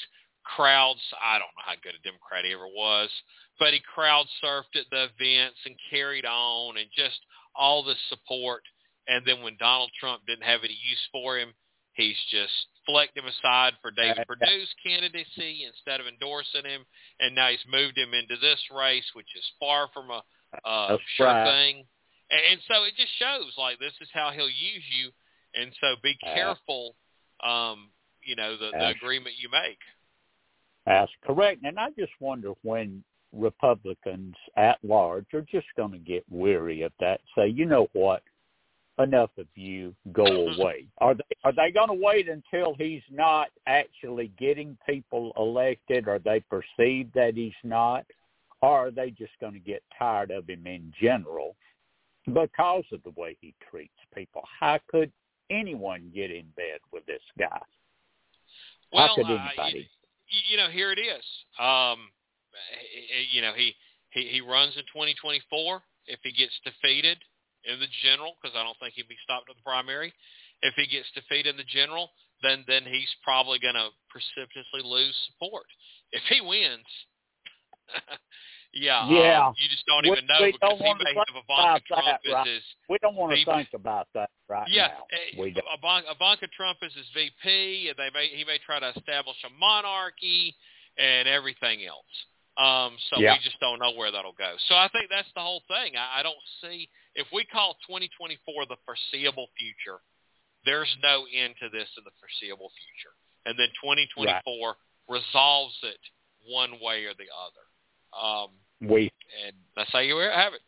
crowds. I don't know how good a Democrat he ever was but he crowd surfed at the events and carried on and just all the support. And then when Donald Trump didn't have any use for him, he's just flecked him aside for David Perdue's candidacy instead of endorsing him. And now he's moved him into this race, which is far from a uh, sure right. thing. And, and so it just shows like this is how he'll use you. And so be careful, um, you know, the, the agreement you make. That's correct. And I just wonder when Republicans at large are just going to get weary of that. Say, you know what? Enough of you. Go away. Are they are they going to wait until he's not actually getting people elected, or they perceive that he's not, or are they just going to get tired of him in general because of the way he treats people? How could anyone get in bed with this guy? Well, How could anybody? Uh, you, you know, here it is. Um, you know, he, he, he runs in 2024 if he gets defeated in the general, because I don't think he'd be stopped in the primary. If he gets defeated in the general, then then he's probably going to precipitously lose support. If he wins, Yeah, Yeah. Um, you just don't We- even know we because don't he may have Ivanka about that, Trump as right? his We don't want to VP. think about that right yeah, now. We don't. Ivanka Trump is his VP, and they may he may try to establish a monarchy and everything else. Um, so Yeah. we just don't know where that'll go. So I think that's the whole thing. I, I don't see if we call 2024 the foreseeable future, there's no end to this in the foreseeable future, and then 2024 resolves it one way or the other. Um, We and that's how you have it.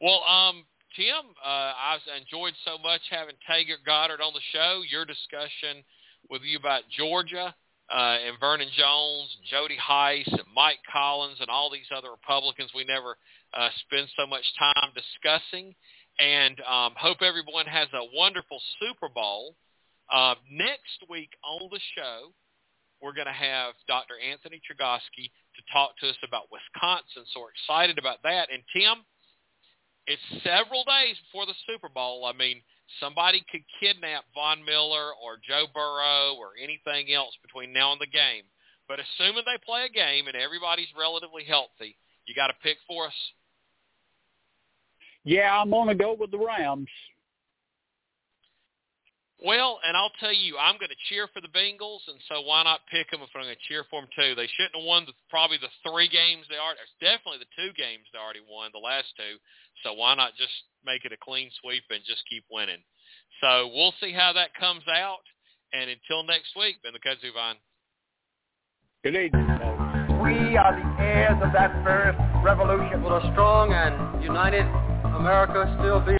Well, um, Tim, uh, I've enjoyed so much having Taegan Goddard on the show. Your discussion with you about Georgia uh, and Vernon Jones, and Jody Hice, and Mike Collins, and all these other Republicans we never uh, spend so much time discussing. And um, hope everyone has a wonderful Super Bowl. Uh, next week on the show, we're going to have Dr. Anthony Chergosky to talk to us about Wisconsin. So we're excited about that. And Tim, it's several days before the Super Bowl. I mean, somebody could kidnap Von Miller or Joe Burrow or anything else between now and the game. But assuming they play a game and everybody's relatively healthy, you got to pick for us. yeah, I'm gonna go with the Rams. Well, and I'll tell you, I'm going to cheer for the Bengals, and so why not pick them if I'm going to cheer for them too? They shouldn't have won the, probably the three games they are. It's definitely the two games they already won, the last two. So why not just make it a clean sweep and just keep winning? So we'll see how that comes out. And until next week, Ben the Kudzu Vine. Good evening. We are the heirs of that first revolution. Will a strong and united America still be